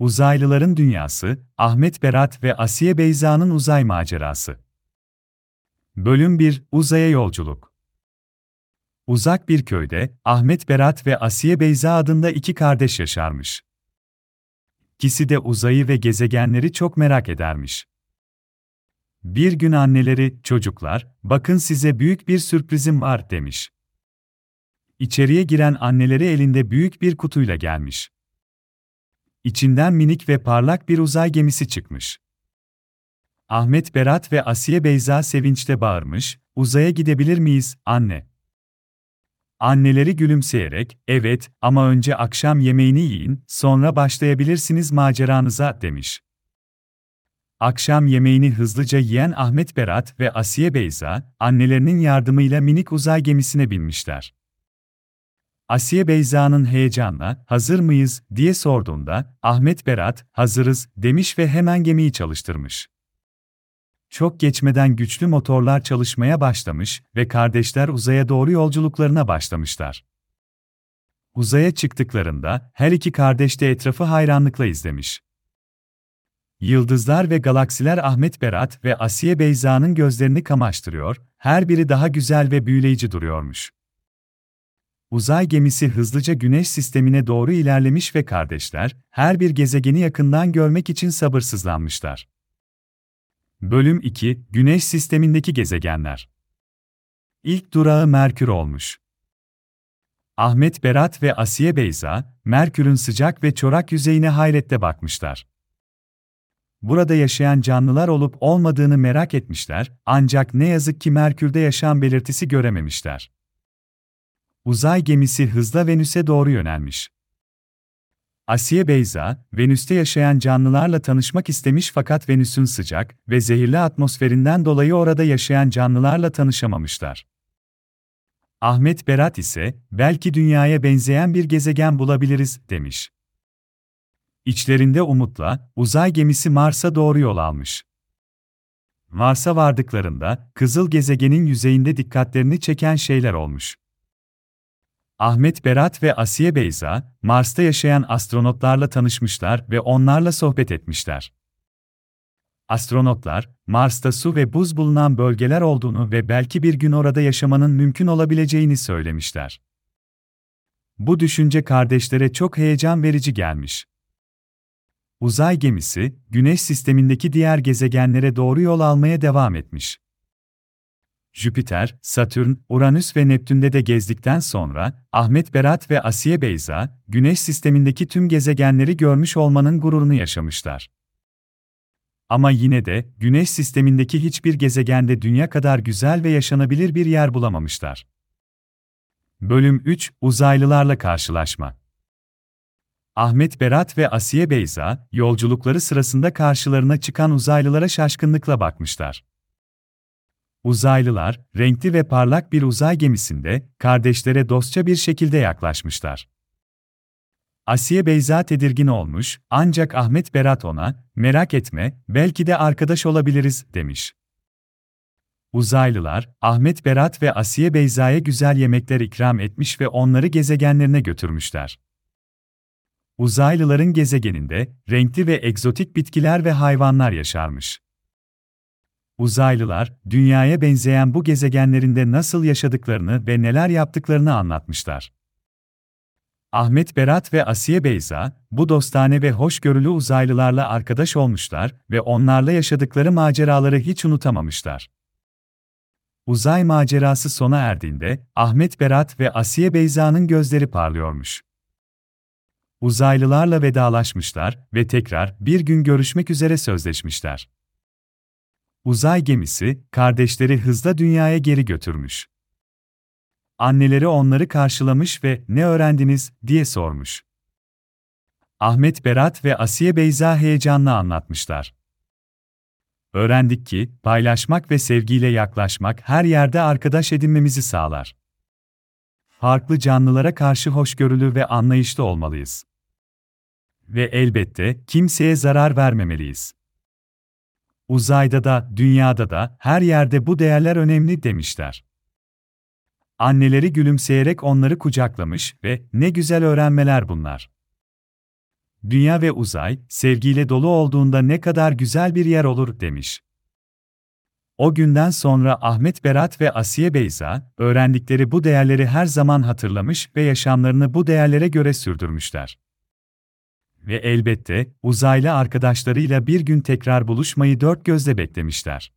Uzaylıların Dünyası, Ahmet Berat ve Asiye Beyza'nın Uzay Macerası. Bölüm 1 Uzaya Yolculuk Uzak bir köyde, Ahmet Berat ve Asiye Beyza adında iki kardeş yaşarmış. İkisi de uzayı ve gezegenleri çok merak edermiş. Bir gün anneleri, çocuklar, bakın size büyük bir sürprizim var demiş. İçeriye giren anneleri elinde büyük bir kutuyla gelmiş. İçinden minik ve parlak bir uzay gemisi çıkmış. Ahmet Berat ve Asiye Beyza sevinçle bağırmış, uzaya gidebilir miyiz, anne? Anneleri gülümseyerek, evet ama önce akşam yemeğini yiyin, sonra başlayabilirsiniz maceranıza, demiş. Akşam yemeğini hızlıca yiyen Ahmet Berat ve Asiye Beyza, annelerinin yardımıyla minik uzay gemisine binmişler. Asiye Beyza'nın heyecanla, hazır mıyız, diye sorduğunda, Ahmet Berat, hazırız, demiş ve hemen gemiyi çalıştırmış. Çok geçmeden güçlü motorlar çalışmaya başlamış ve kardeşler uzaya doğru yolculuklarına başlamışlar. Uzaya çıktıklarında her iki kardeş de etrafı hayranlıkla izlemiş. Yıldızlar ve galaksiler Ahmet Berat ve Asiye Beyza'nın gözlerini kamaştırıyor, her biri daha güzel ve büyüleyici duruyormuş. Uzay gemisi hızlıca Güneş sistemine doğru ilerlemiş ve kardeşler, her bir gezegeni yakından görmek için sabırsızlanmışlar. Bölüm 2 Güneş sistemindeki gezegenler İlk durağı Merkür olmuş. Ahmet Berat ve Asiye Beyza, Merkür'ün sıcak ve çorak yüzeyine hayretle bakmışlar. Burada yaşayan canlılar olup olmadığını merak etmişler, ancak ne yazık ki Merkür'de yaşam belirtisi görememişler. Uzay gemisi hızla Venüs'e doğru yönelmiş. Asiye Beyza, Venüs'te yaşayan canlılarla tanışmak istemiş fakat Venüs'ün sıcak ve zehirli atmosferinden dolayı orada yaşayan canlılarla tanışamamışlar. Ahmet Berat ise, belki dünyaya benzeyen bir gezegen bulabiliriz, demiş. İçlerinde umutla, uzay gemisi Mars'a doğru yol almış. Mars'a vardıklarında, kızıl gezegenin yüzeyinde dikkatlerini çeken şeyler olmuş. Ahmet Berat ve Asiye Beyza, Mars'ta yaşayan astronotlarla tanışmışlar ve onlarla sohbet etmişler. Astronotlar, Mars'ta su ve buz bulunan bölgeler olduğunu ve belki bir gün orada yaşamanın mümkün olabileceğini söylemişler. Bu düşünce kardeşlere çok heyecan verici gelmiş. Uzay gemisi, Güneş sistemindeki diğer gezegenlere doğru yol almaya devam etmiş. Jüpiter, Satürn, Uranüs ve Neptün'de de gezdikten sonra, Ahmet Berat ve Asiye Beyza, Güneş sistemindeki tüm gezegenleri görmüş olmanın gururunu yaşamışlar. Ama yine de, Güneş sistemindeki hiçbir gezegende dünya kadar güzel ve yaşanabilir bir yer bulamamışlar. Bölüm 3 Uzaylılarla Karşılaşma Ahmet Berat ve Asiye Beyza, yolculukları sırasında karşılarına çıkan uzaylılara şaşkınlıkla bakmışlar. Uzaylılar, renkli ve parlak bir uzay gemisinde, kardeşlere dostça bir şekilde yaklaşmışlar. Asiye Beyza tedirgin olmuş, ancak Ahmet Berat ona, merak etme, belki de arkadaş olabiliriz, demiş. Uzaylılar, Ahmet Berat ve Asiye Beyza'ya güzel yemekler ikram etmiş ve onları gezegenlerine götürmüşler. Uzaylıların gezegeninde, renkli ve egzotik bitkiler ve hayvanlar yaşarmış. Uzaylılar, dünyaya benzeyen bu gezegenlerinde nasıl yaşadıklarını ve neler yaptıklarını anlatmışlar. Ahmet Berat ve Asiye Beyza, bu dostane ve hoşgörülü uzaylılarla arkadaş olmuşlar ve onlarla yaşadıkları maceraları hiç unutamamışlar. Uzay macerası sona erdiğinde, Ahmet Berat ve Asiye Beyza'nın gözleri parlıyormuş. Uzaylılarla vedalaşmışlar ve tekrar bir gün görüşmek üzere sözleşmişler. Uzay gemisi, kardeşleri hızla dünyaya geri götürmüş. Anneleri onları karşılamış ve "Ne öğrendiniz?" diye sormuş. Ahmet Berat ve Asiye Beyza heyecanla anlatmışlar. Öğrendik ki, paylaşmak ve sevgiyle yaklaşmak her yerde arkadaş edinmemizi sağlar. Farklı canlılara karşı hoşgörülü ve anlayışlı olmalıyız. Ve elbette kimseye zarar vermemeliyiz. Uzayda da, dünyada da, her yerde bu değerler önemli demişler. Anneleri gülümseyerek onları kucaklamış ve ne güzel öğrenmeler bunlar. Dünya ve uzay, sevgiyle dolu olduğunda ne kadar güzel bir yer olur demiş. O günden sonra Ahmet Berat ve Asiye Beyza, öğrendikleri bu değerleri her zaman hatırlamış ve yaşamlarını bu değerlere göre sürdürmüşler. Ve elbette, uzaylı arkadaşlarıyla bir gün tekrar buluşmayı dört gözle beklemişler.